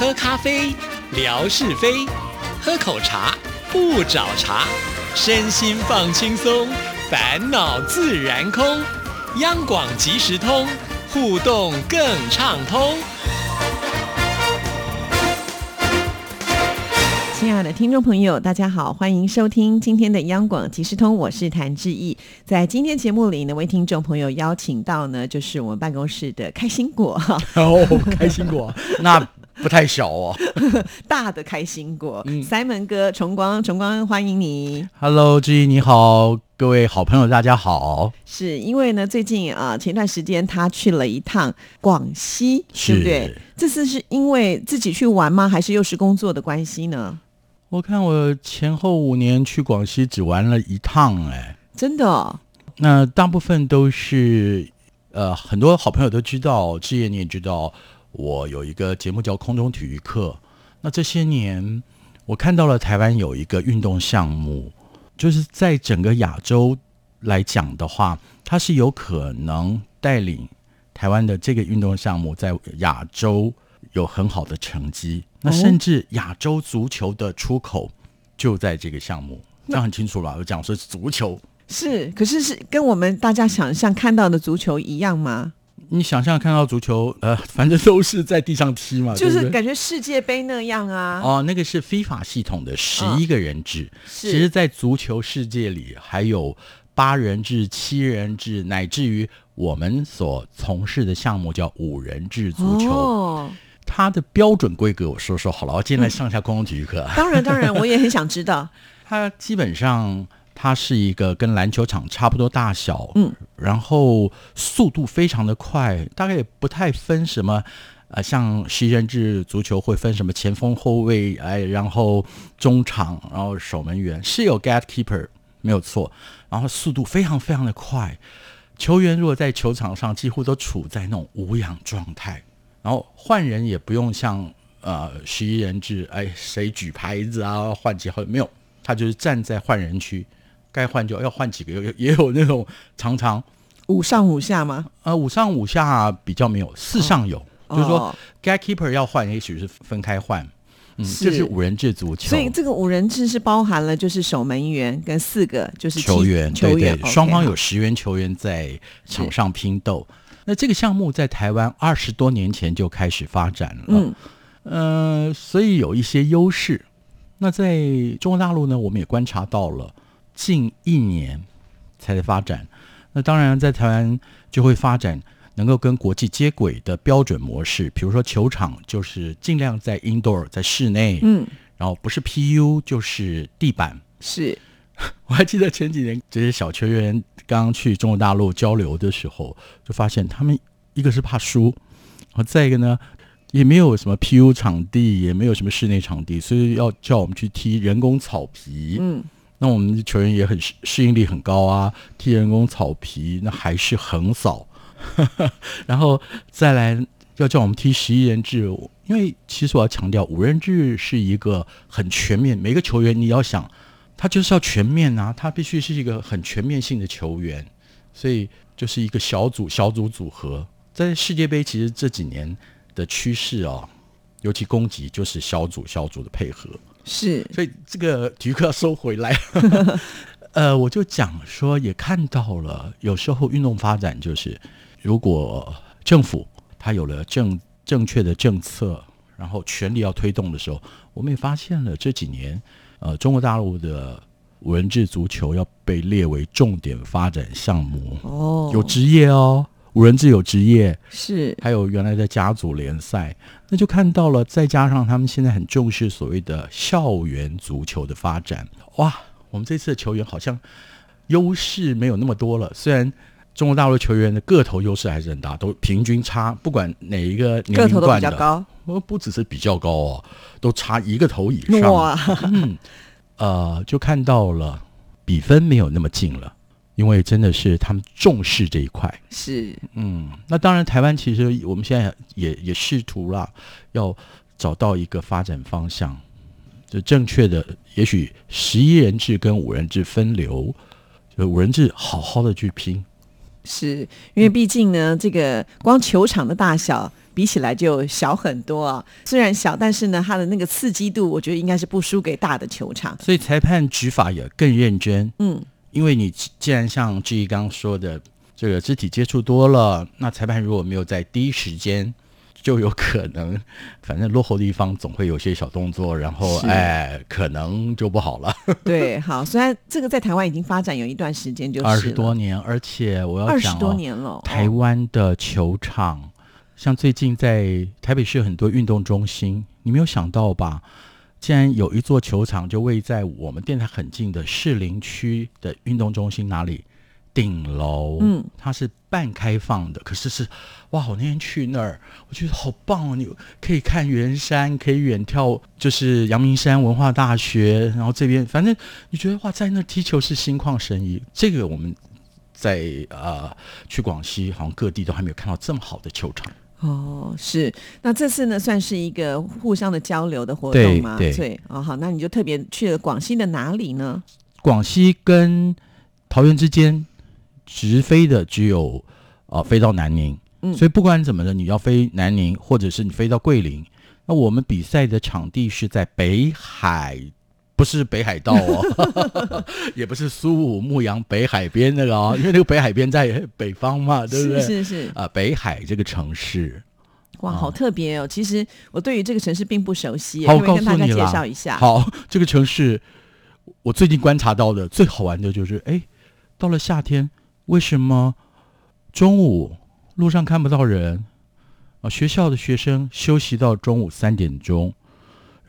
喝咖啡，聊是非；喝口茶，不找茬。身心放轻松，烦恼自然空。央广即时通，互动更畅通。亲爱的听众朋友，大家好，欢迎收听今天的央广即时通，我是谭志毅。在今天节目里呢，为听众朋友邀请到呢，就是我们办公室的开心果，哦，开心果，那不太小哦。大的开心果、Simon 哥，崇光，崇光，欢迎你。Hello，志毅你好，各位好朋友大家好。是因为呢，最近啊、前段时间他去了一趟广西，对不对？这次是因为自己去玩吗？还是又是工作的关系呢？我看我前后五年去广西只玩了一趟，哎，真的、哦，那大部分都是呃，很多好朋友都知道，志业你也知道，我有一个节目叫空中体育课。那这些年，我看到了台湾有一个运动项目，就是在整个亚洲来讲的话，它是有可能带领台湾的这个运动项目在亚洲有很好的成绩。那甚至亚洲足球的出口就在这个项目，这样很清楚了。我讲说是足球，是，可是是跟我们大家想象看到的足球一样吗？你想象看到足球，呃，反正都是在地上踢嘛，就是感觉世界杯那样啊。哦，那个是非法系统的十一个人制。是其实，在足球世界里，还有八人制、七人制，乃至于我们所从事的项目叫五人制足球。哦，它的标准规格，我说说好了。我今天来上下公共体育课。当然当然，我也很想知道。它基本上它是一个跟篮球场差不多大小，嗯，然后速度非常的快，大概也不太分什么。呃，像十一人制足球会分什么前锋、后卫，哎，然后中场，然后守门员是有 gate keeper 没有错，然后速度非常非常的快，球员如果在球场上几乎都处在那种无氧状态，然后换人也不用像呃十一人制，哎，谁举牌子啊，换几号没有，他就是站在换人区，该换就要换几个，有也有那种常常五上五下吗？呃五上五下比较没有，四上有，就是说哦。gate keeper 要换，也许是分开换，嗯，是。这是五人制足球，所以这个五人制是包含了就是守门员跟四个就是球员，球员对对，双方有十员球员在场上拼斗。那这个项目在台湾二十多年前就开始发展了，嗯，呃，所以有一些优势。那在中国大陆呢，我们也观察到了近一年才在发展。那当然，在台湾就会发展能够跟国际接轨的标准模式，比如说球场就是尽量在 indoor 在室内，嗯，然后不是 PU 就是地板，是 我还记得前几年这些小球员刚去中国大陆交流的时候，就发现他们一个是怕输，然后再一个呢，也没有什么 PU 场地，也没有什么室内场地，所以要叫我们去踢人工草皮。嗯，那我们的球员也很适适应力很高啊，踢人工草皮那还是横扫，然后再来要叫我们踢十一人制，因为其实我要强调，五人制是一个很全面，每个球员你要想，他就是要全面啊，他必须是一个很全面性的球员，所以就是一个小组小组组合。在世界杯，其实这几年的趋势哦，尤其攻击就是小组小组的配合。是。所以这个体育课要收回来。呃，我就讲说，也看到了，有时候运动发展就是，如果政府它有了正正确的政策，然后全力要推动的时候，我们也发现了这几年，呃，中国大陆的文字足球要被列为重点发展项目，哦，有职业哦，五人制有职业，是还有原来的家族联赛，那就看到了，再加上他们现在很重视所谓的校园足球的发展，哇，我们这次的球员好像优势没有那么多了。虽然中国大陆球员的个头优势还是很大，都平均差，不管哪一个年个头都比龄段的，较高，呃，不只是比较高哦，都差一个头以上。哇，呃，就看到了比分没有那么近了，因为真的是他们重视这一块。是嗯，那当然，台湾其实我们现在也也试图啦，要找到一个发展方向，就正确的，也许十一人制跟五人制分流，就五人制好好的去拼。是，因为毕竟呢，这个光球场的大小。比比起来就小很多啊。虽然小，但是呢，它的那个刺激度，我觉得应该是不输给大的球场。所以裁判执法也更认真。嗯，因为你既既然像志毅刚刚说的，这个肢体接触多了，那裁判如果没有在第一时间，就有可能，反正落后的一方总会有些小动作，然后是哎，可能就不好了。对，好，虽然这个在台湾已经发展有一段时间，就是二十多年，而且我要二十多年了，台哦湾的球场，像最近在台北市有很多运动中心，你没有想到吧？竟然有一座球场就位在我们电台很近的士林区的运动中心哪里？顶楼，嗯，它是半开放的，可是是哇！我那天去那儿，我觉得好棒哦！你可以看圆山，可以远眺，就是阳明山文化大学，然后这边反正你觉得哇，在那踢球是心旷神怡。这个我们在呃去广西，好像各地都还没有看到这么好的球场。哦，是。那这次呢，算是一个互相的交流的活对动吗？对哦，好，那你就特别去了广西的哪里呢？广西跟桃园之间直飞的只有呃飞到南宁，嗯所以不管怎么的，你要飞南宁，或者是你飞到桂林，那我们比赛的场地是在北海。不是北海道哦，也不是苏武牧羊北海边那个哦，因为那个北海边在北方嘛，对不对？是是是，啊、北海这个城市，哇，哦好特别哦！其实我对于这个城市并不熟悉，好我可不可以跟大家介告诉你啦绍一下？好，这个城市我最近观察到的最好玩的就是，哎，到了夏天，为什么中午路上看不到人啊？学校的学生休息到中午三点钟，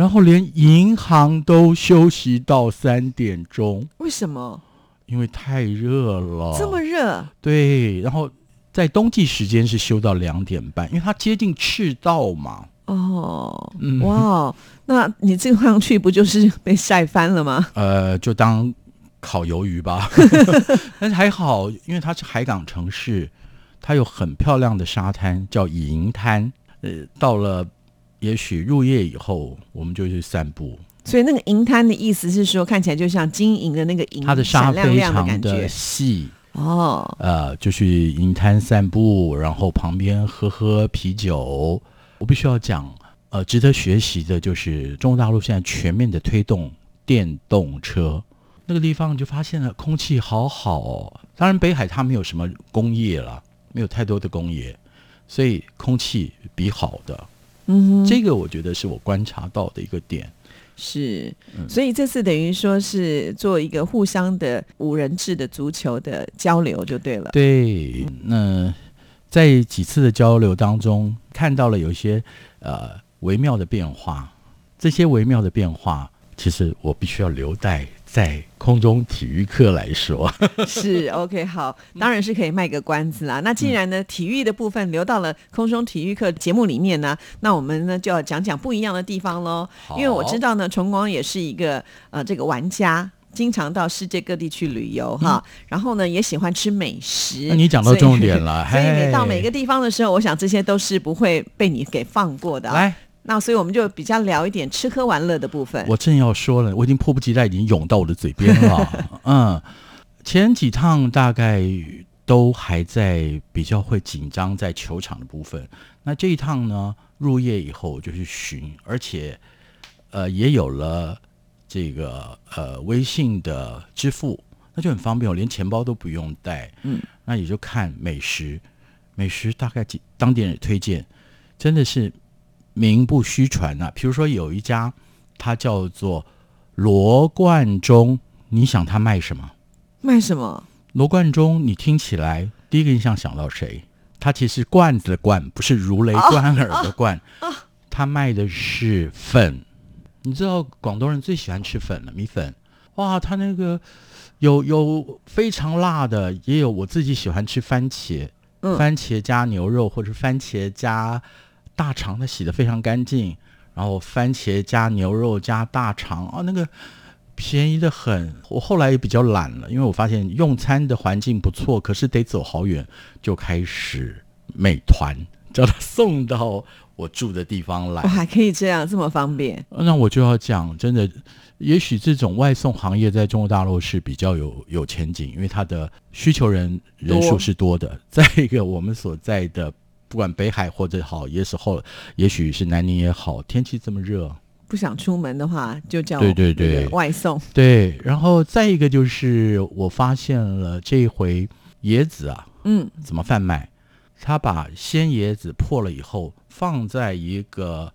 然后连银行都休息到三点钟，为什么因为太热了。这么热？对，然后在冬季时间是休到两点半，因为它接近赤道嘛。哦，嗯哇哦，那你这个上去不就是被晒翻了吗？呃，就当烤鱿鱼吧。但是还好，因为它是海港城市，它有很漂亮的沙滩，叫银滩。呃，到了也许入夜以后，我们就去散步。所以那个银滩的意思是说，看起来就像金银的那个银，它的沙非常的。细，哦，呃，就去银滩散步，然后旁边喝喝啤酒。我必须要讲，呃，值得学习的就是中国大陆现在全面的推动电动车。那个地方你就发现了空气好好哦。当然，北海它没有什么工业了，没有太多的工业，所以空气比好的。嗯，这个我觉得是我观察到的一个点。是，嗯所以这次等于说是做一个互相的五人制的足球的交流就对了。对，那在几次的交流当中，看到了有一些呃微妙的变化。这些微妙的变化，其实我必须要留待在空中体育课来说。是 OK，好，当然是可以卖个关子啦。那既然呢，体育的部分留到了空中体育课节目里面呢，那我们呢就要讲讲不一样的地方喽。因为我知道呢，崇光也是一个呃这个玩家。经常到世界各地去旅游哈，然后呢也喜欢吃美食。嗯那你讲到重点了所以每嘿到每个地方的时候，我想这些都是不会被你给放过的啊。来，那所以我们就比较聊一点吃喝玩乐的部分。我正要说了，我已经迫不及待，已经涌到我的嘴边了。嗯，前几趟大概都还在比较会紧张在球场的部分，那这一趟呢，入夜以后我就去巡，而且呃也有了这个呃微信的支付，那就很方便，我连钱包都不用带。嗯，那也就看美食，美食大概几当地人推荐，真的是名不虚传呐、比如说有一家，它叫做罗贯中，你想他卖什么？卖什么？罗贯中，你听起来第一个印象想到谁？他其实罐子的罐，不是如雷贯耳的贯，他卖的是粉。你知道广东人最喜欢吃粉了，米粉。哇，他那个有有非常辣的，也有我自己喜欢吃番茄，嗯番茄加牛肉或者番茄加大肠，它洗的非常干净。然后番茄加牛肉加大肠啊，那个便宜的很。我后来也比较懒了，因为我发现用餐的环境不错，可是得走好远，就开始美团叫他送到我住的地方来哇，。还可以这样这么方便？那我就要讲，真的，也许这种外送行业在中国大陆是比较有有前景，因为它的需求人人数是多的。再一个，我们所在的不管北海或者好，也是后，也许是南宁也好，天气这么热，不想出门的话，就叫对对对外送。对，然后再一个就是我发现了这一回椰子啊，嗯，怎么贩卖？他把鲜椰子破了以后，放在一个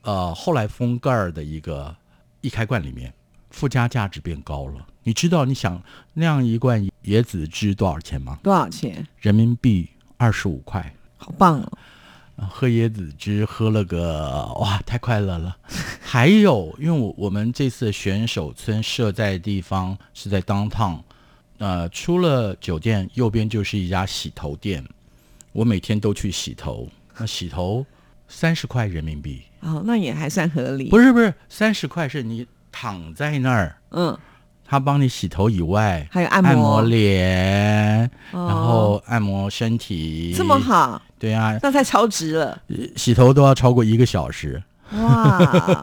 呃后来封盖儿的一个易开罐里面，附加价值变高了。你知道你想那样一罐椰子汁多少钱吗？多少钱？人民币二十五块。好棒哦！喝椰子汁喝了个哇，太快乐了。还有，因为我我们这次选手村设在的地方是在 downtown，呃，出了酒店右边就是一家洗头店，我每天都去洗头。那洗头三十块人民币，哦，那也还算合理。不是不是，三十块是你躺在那儿，嗯，他帮你洗头以外，还有按摩、按摩脸，哦然后按摩身体，这么好，对啊，那太超值了。洗头都要超过一个小时。哇，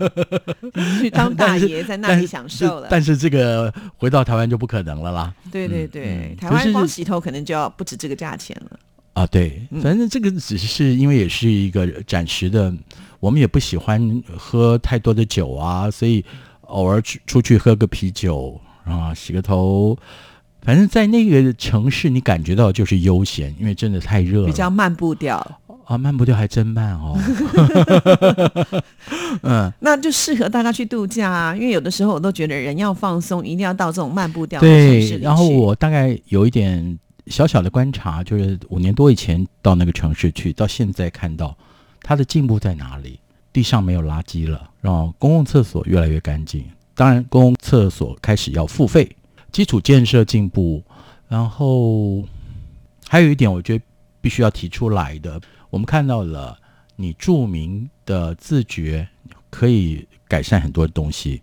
你去当大爷在那里享受了。但是这个回到台湾就不可能了啦。对对嗯对，嗯台湾光洗头可能就要不止这个价钱了。啊，对，嗯反正这个只是因为也是一个暂时的，我们也不喜欢喝太多的酒啊，所以偶尔出出去喝个啤酒啊，洗个头。反正，在那个城市，你感觉到就是悠闲，因为真的太热了。比较慢步调，啊，慢步调还真慢哦。嗯，那就适合大家去度假啊。因为有的时候我都觉得人要放松，一定要到这种慢步调对。然后我大概有一点小小的观察，就是五年多以前到那个城市去，到现在看到它的进步在哪里？地上没有垃圾了，然后公共厕所越来越干净。当然，公共厕所开始要付费，基础建设进步，然后还有一点，我觉得必须要提出来的，我们看到了你著名的自觉可以改善很多东西，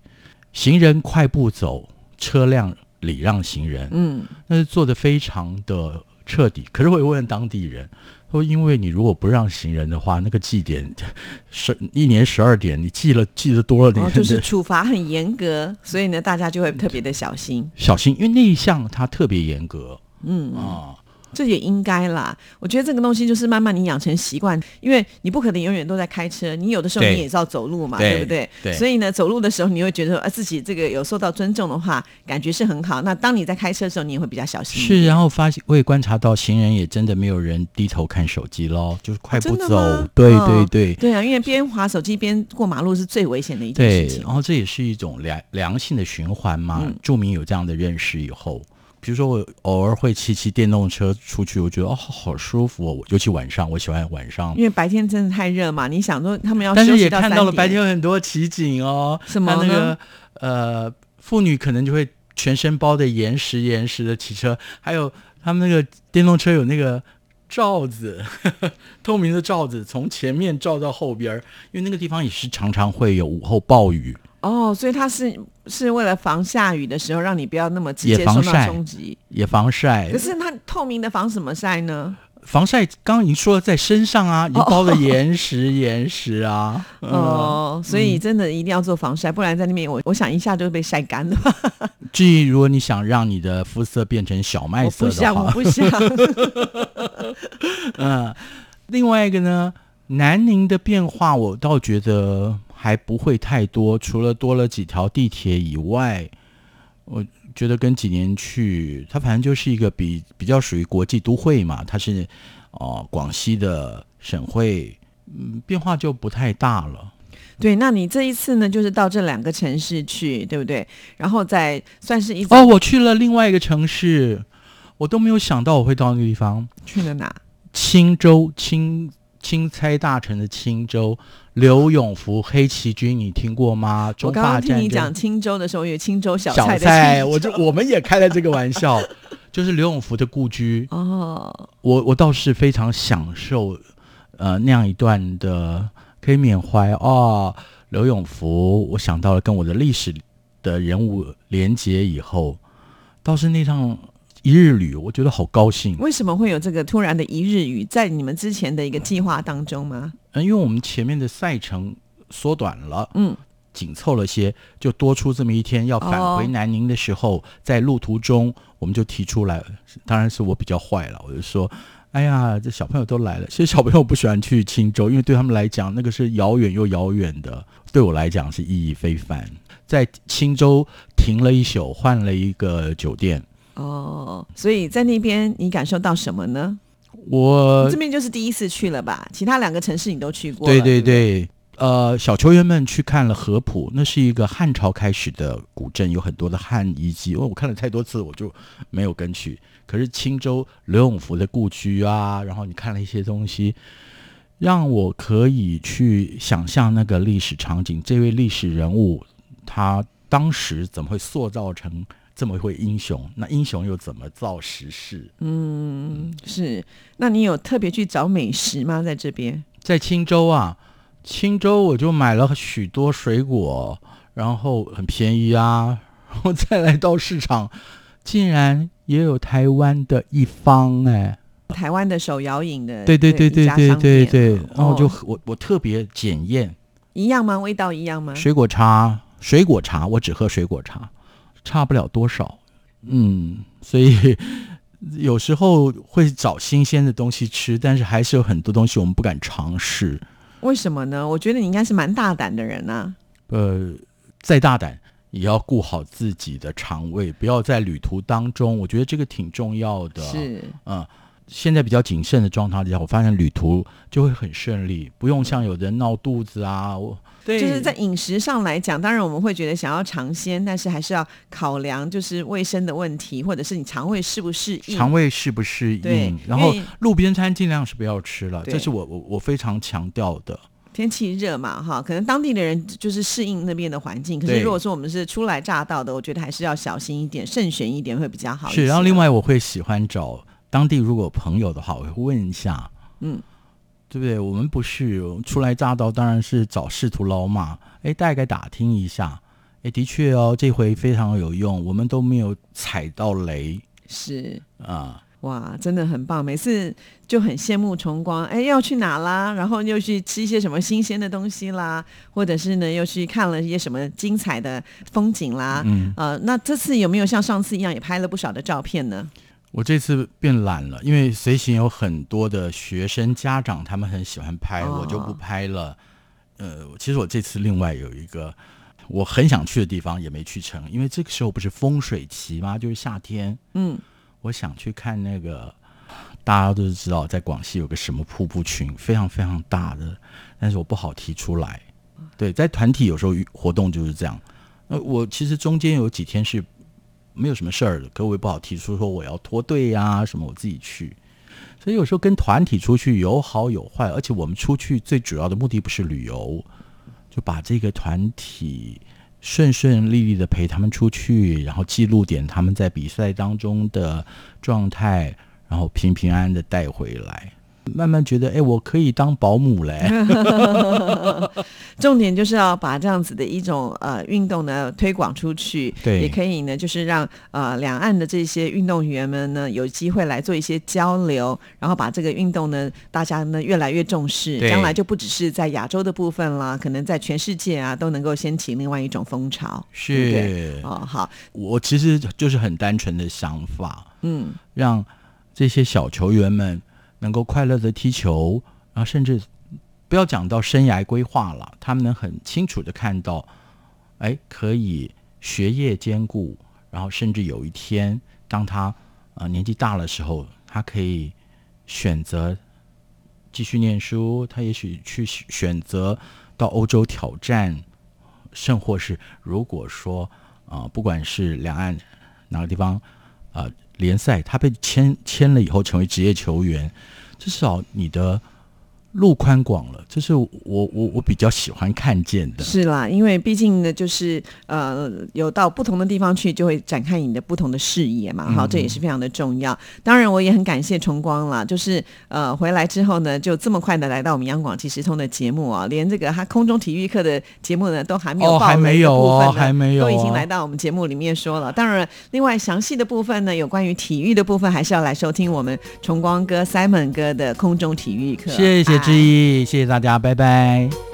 行人快步走，车辆礼让行人，嗯，那是做的非常的彻底。可是我也问当地人，说因为你如果不让行人的话，那个祭点 十一年十二点，你记了记得多了，点哦就是 处罚很严格，所以呢，大家就会特别的小心。小心，因为那一项它特别严格嗯，啊。这也应该啦。我觉得这个东西就是慢慢你养成习惯，因为你不可能永远都在开车，你有的时候你也是要走路嘛，对对不对？对所以呢，走路的时候你会觉得，啊，自己这个有受到尊重的话，感觉是很好。那当你在开车的时候，你也会比较小心。是，然后发现我也观察到，行人也真的没有人低头看手机喽，就是快步走。吗对嗯对对对啊，因为边划手机边过马路是最危险的一件事，情然。后这也是一种良良性的循环嘛。嗯著名有这样的认识以后，比如说我偶尔会骑骑电动车出去，我觉得哦好好舒服哦，尤其晚上，我喜欢晚上。因为白天真的太热嘛，你想说他们要但是休息到3也看到了白天有很多奇景哦，什么那个呃，妇女可能就会全身包的严实严实的骑车，还有他们那个电动车有那个罩子，透明的罩子从前面罩到后边儿，因为那个地方也是常常会有午后暴雨。哦，所以它是是为了防下雨的时候，让你不要那么直接受到防晒冲击。也防晒可，是它透明的防什么晒呢？防晒刚刚已经说了在身上啊，已经包的严实严实啊。嗯，哦，所以真的一定要做防晒，不然在那边我我想一下就会被晒干了。至于如果你想让你的肤色变成小麦色的不想，我，不想。嗯，另外一个呢，南宁的变化我倒觉得还不会太多，除了多了几条地铁以外，我觉得跟几年去，它反正就是一个比比较属于国际都会嘛，它是哦、呃广西的省会，嗯，变化就不太大了。对，那你这一次呢，就是到这两个城市去，对不对？然后再算是一哦，我去了另外一个城市，我都没有想到我会到那个地方。去了哪？青州钦钦差大臣的钦州，刘永福黑旗军，你听过吗？我中刚刚听你讲钦州的时候，有钦州小小菜的菜，我就我们也开了这个玩笑，就是刘永福的故居，哦，我我倒是非常享受，呃，那样一段的可以缅怀哦，刘永福，我想到了跟我的历史的人物连结以后，倒是那趟一日旅，我觉得好高兴。为什么会有这个突然的一日旅？在你们之前的一个计划当中吗？嗯，因为我们前面的赛程缩短了，嗯，紧凑了些，就多出这么一天。要返回哦南宁的时候，在路途中我们就提出来，当然是我比较坏了，我就说，哎呀，这小朋友都来了。其实小朋友不喜欢去青州，因为对他们来讲，那个是遥远又遥远的。对我来讲是意义非凡。在青州停了一宿，换了一个酒店。哦，所以在那边你感受到什么呢？我这边就是第一次去了吧？其他两个城市你都去过？对对对。呃，小球员们去看了合浦，那是一个汉朝开始的古镇，有很多的汉遗迹。因为我看了太多次，我就没有跟去。可是青州刘永福的故居啊，然后你看了一些东西，让我可以去想象那个历史场景。这位历史人物，他当时怎么会塑造成这么一位英雄？那英雄又怎么造时势？嗯，是。那你有特别去找美食吗？在这边，在青州啊。青州我就买了许多水果，然后很便宜啊，然后再来到市场，竟然也有台湾的一方哎，台湾的手摇饮的，对对对对对对对，然后就我我特别检验，一样吗？味道一样吗？水果茶，水果茶，我只喝水果茶，差不了多少，嗯，所以 有时候会找新鲜的东西吃，但是还是有很多东西我们不敢尝试。为什么呢？我觉得你应该是蛮大胆的人啊。呃，再大胆也要顾好自己的肠胃，不要在旅途当中。我觉得这个挺重要的。是，嗯，现在比较谨慎的状态下，我发现旅途就会很顺利，不用像有人闹肚子啊。我。对，就是在饮食上来讲，当然我们会觉得想要尝鲜，但是还是要考量就是卫生的问题，或者是你肠胃适不适应。肠胃适不适应？然后路边餐尽量是不要吃了，这是我我我非常强调的。天气热嘛，哈，可能当地的人就是适应那边的环境。可是如果说我们是初来乍到的，我觉得还是要小心一点，慎选一点会比较好。是，然后另外我会喜欢找当地如果朋友的话，我会问一下，嗯。对不对？我们不是初来乍到，当然是找仕途捞嘛。哎，大概打听一下。哎，的确哦，这回非常有用，我们都没有踩到雷。是啊，哇，真的很棒。每次就很羡慕崇光。哎，要去哪啦？然后又去吃一些什么新鲜的东西啦，或者是呢，又去看了一些什么精彩的风景啦。嗯，呃，那这次有没有像上次一样，也拍了不少的照片呢？我这次变懒了，因为随行有很多的学生家长，他们很喜欢拍，我就不拍了。呃，其实我这次另外有一个我很想去的地方也没去成，因为这个时候不是风水期吗？就是夏天。嗯，我想去看那个，大家都知道，在广西有个什么瀑布群，非常非常大的，但是我不好提出来。对，在团体有时候活动就是这样。那我其实中间有几天是。没有什么事儿，可我也不好提出说我要脱队呀什么，我自己去。所以有时候跟团体出去有好有坏，而且我们出去最主要的目的不是旅游，就把这个团体顺顺利利的陪他们出去，然后记录点他们在比赛当中的状态，然后平平安安的带回来。慢慢觉得，哎，我可以当保姆嘞。重点就是要把这样子的一种呃运动呢推广出去，对，也可以呢，就是让呃两岸的这些运动员们呢有机会来做一些交流，然后把这个运动呢大家呢越来越重视，将来就不只是在亚洲的部分啦，可能在全世界啊都能够掀起另外一种风潮。是哦，好，我其实就是很单纯的想法，嗯，让这些小球员们。能够快乐的踢球，然后甚至不要讲到生涯规划了，他们能很清楚的看到，哎，可以学业兼顾，然后甚至有一天，当他呃年纪大的时候，他可以选择继续念书，他也许去选择到欧洲挑战，甚或是如果说啊，不管是两岸哪个地方啊。联赛，他被签签了以后成为职业球员，至少你的。路宽广了，这是我我我比较喜欢看见的。是啦，因为毕竟呢，就是呃，有到不同的地方去，就会展开你的不同的视野嘛。好，这也是非常的重要。当然，我也很感谢崇光啦，就是呃回来之后呢，就这么快的来到我们央广即时通的节目啊，连这个他空中体育课的节目呢，都还没有报没有哦，还没有，都已经来到我们节目里面说了。当然，另外详细的部分呢，有关于体育的部分，还是要来收听我们崇光哥 Simon 哥的空中体育课。谢谢。之一，谢谢大家，拜拜。